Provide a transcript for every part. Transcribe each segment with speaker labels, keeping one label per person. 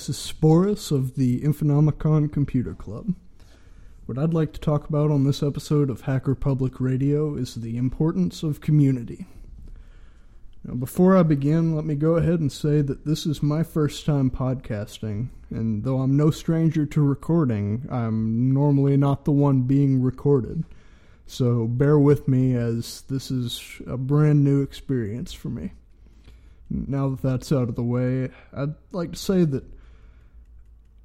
Speaker 1: This is Sporus of the Infonomicon Computer Club. What I'd like to talk about on this episode of Hacker Public Radio is the importance of community. Now, before I begin, let me go ahead and say that this is my first time podcasting, and though I'm no stranger to recording, I'm normally not the one being recorded. So bear with me as this is a brand new experience for me. Now that that's out of the way, I'd like to say that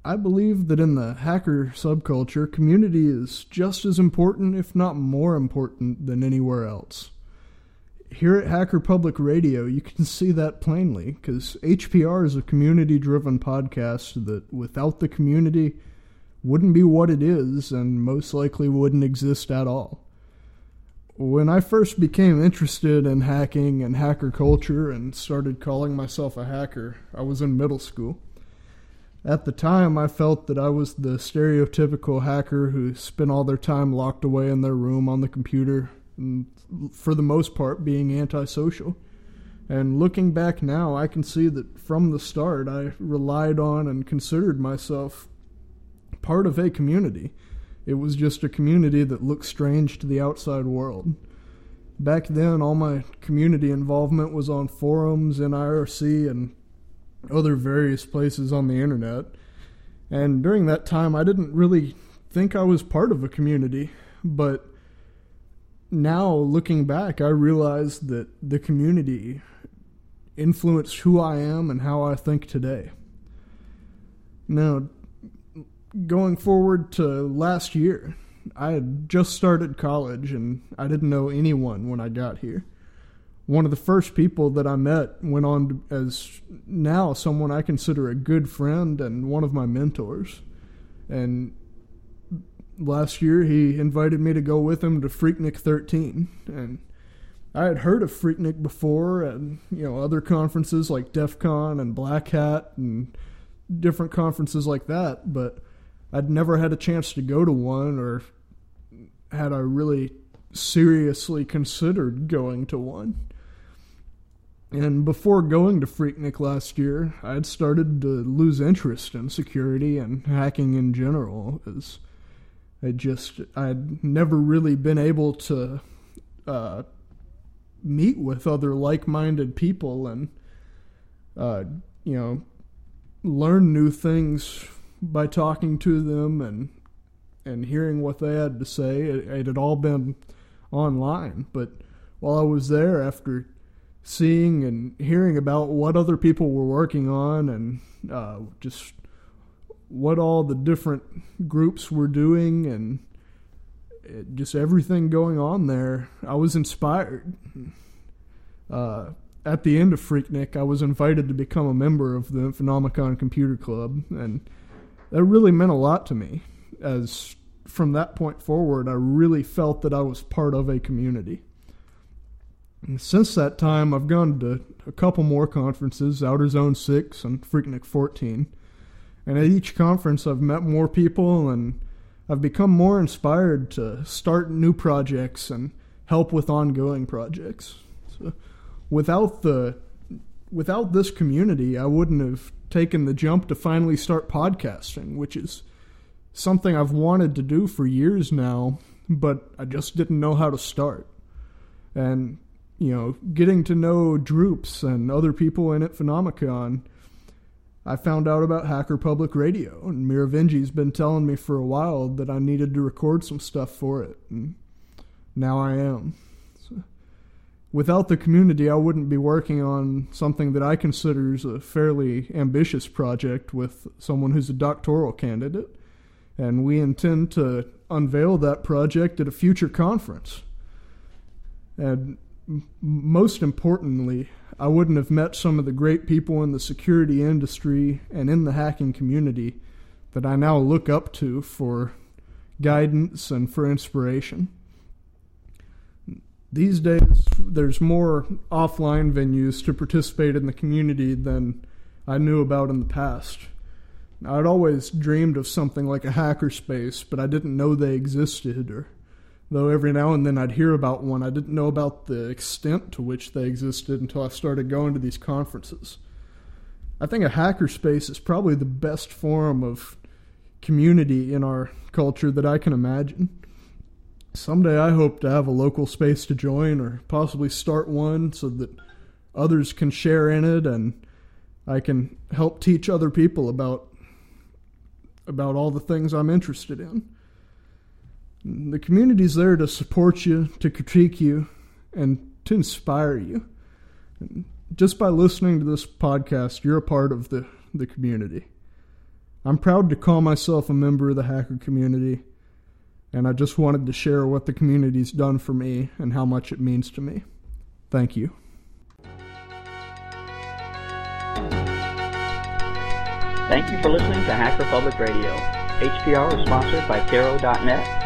Speaker 1: I believe that in the hacker subculture, community is just as important, if not more important, than anywhere else. Here at Hacker Public Radio, you can see that plainly because HPR is a community driven podcast that without the community wouldn't be what it is and most likely wouldn't exist at all when I first became interested in hacking and hacker culture and started calling myself a hacker, I was in middle school. At the time, I felt that I was the stereotypical hacker who spent all their time locked away in their room on the computer, and for the most part, being antisocial. And looking back now, I can see that from the start, I relied on and considered myself part of a community it was just a community that looked strange to the outside world. Back then, all my community involvement was on forums in IRC and other various places on the internet. And during that time, I didn't really think I was part of a community, but now looking back, I realized that the community influenced who I am and how I think today. Now, going forward to last year, I had just started college and I didn't know anyone when I got here. One of the first people that I met went on as now someone I consider a good friend and one of my mentors. And last year he invited me to go with him to PhreakNIC 13 and I had heard of PhreakNIC before and you know other conferences like DEF CON and Black Hat and different conferences like that, but I'd never had a chance to go to one or had I really seriously considered going to one. And before going to PhreakNIC last year, I had started to lose interest in security and hacking in general, as I just I'd never really been able to uh, meet with other like-minded people and uh, you know learn new things by talking to them and and hearing what they had to say. It, it had all been online, but while I was there, after seeing and hearing about what other people were working on and uh, just what all the different groups were doing and it, just everything going on there, I was inspired. Uh, at the end of PhreakNIC, I was invited to become a member of the Infonomicon Computer Club, and that really meant a lot to me. As from that point forward, I really felt that I was part of a community. And since that time, I've gone to a couple more conferences, Outer Zone 6 and PhreakNIC 14. And at each conference, I've met more people and I've become more inspired to start new projects and help with ongoing projects. So without the without this community, I wouldn't have taken the jump to finally start podcasting, which is something I've wanted to do for years now, but I just didn't know how to start. And, you know, getting to know Droops and other people in Infonomicon, I found out about Hacker Public Radio, and Mirovengi's been telling me for a while that I needed to record some stuff for it, and now I am without the community, I wouldn't be working on something that I consider is a fairly ambitious project with someone who's a doctoral candidate. And we intend to unveil that project at a future conference. And most importantly, I wouldn't have met some of the great people in the security industry and in the hacking community that I now look up to for guidance and for inspiration these days there's more offline venues to participate in the community than I knew about in the past. I'd always dreamed of something like a hackerspace, but I didn't know they existed or though every now and then I'd hear about one, I didn't know about the extent to which they existed until I started going to these conferences. I think a hackerspace is probably the best form of community in our culture that I can imagine. Someday I hope to have a local space to join or possibly start one so that others can share in it and I can help teach other people about about all the things I'm interested in. The community's there to support you, to critique you, and to inspire you. Just by listening to this podcast, you're a part of the, the community. I'm proud to call myself a member of the hacker community, and I just wanted to share what the community's done for me and how much it means to me. Thank you.
Speaker 2: Thank you for listening to Hacker Public Radio. HPR is sponsored by Caro.net,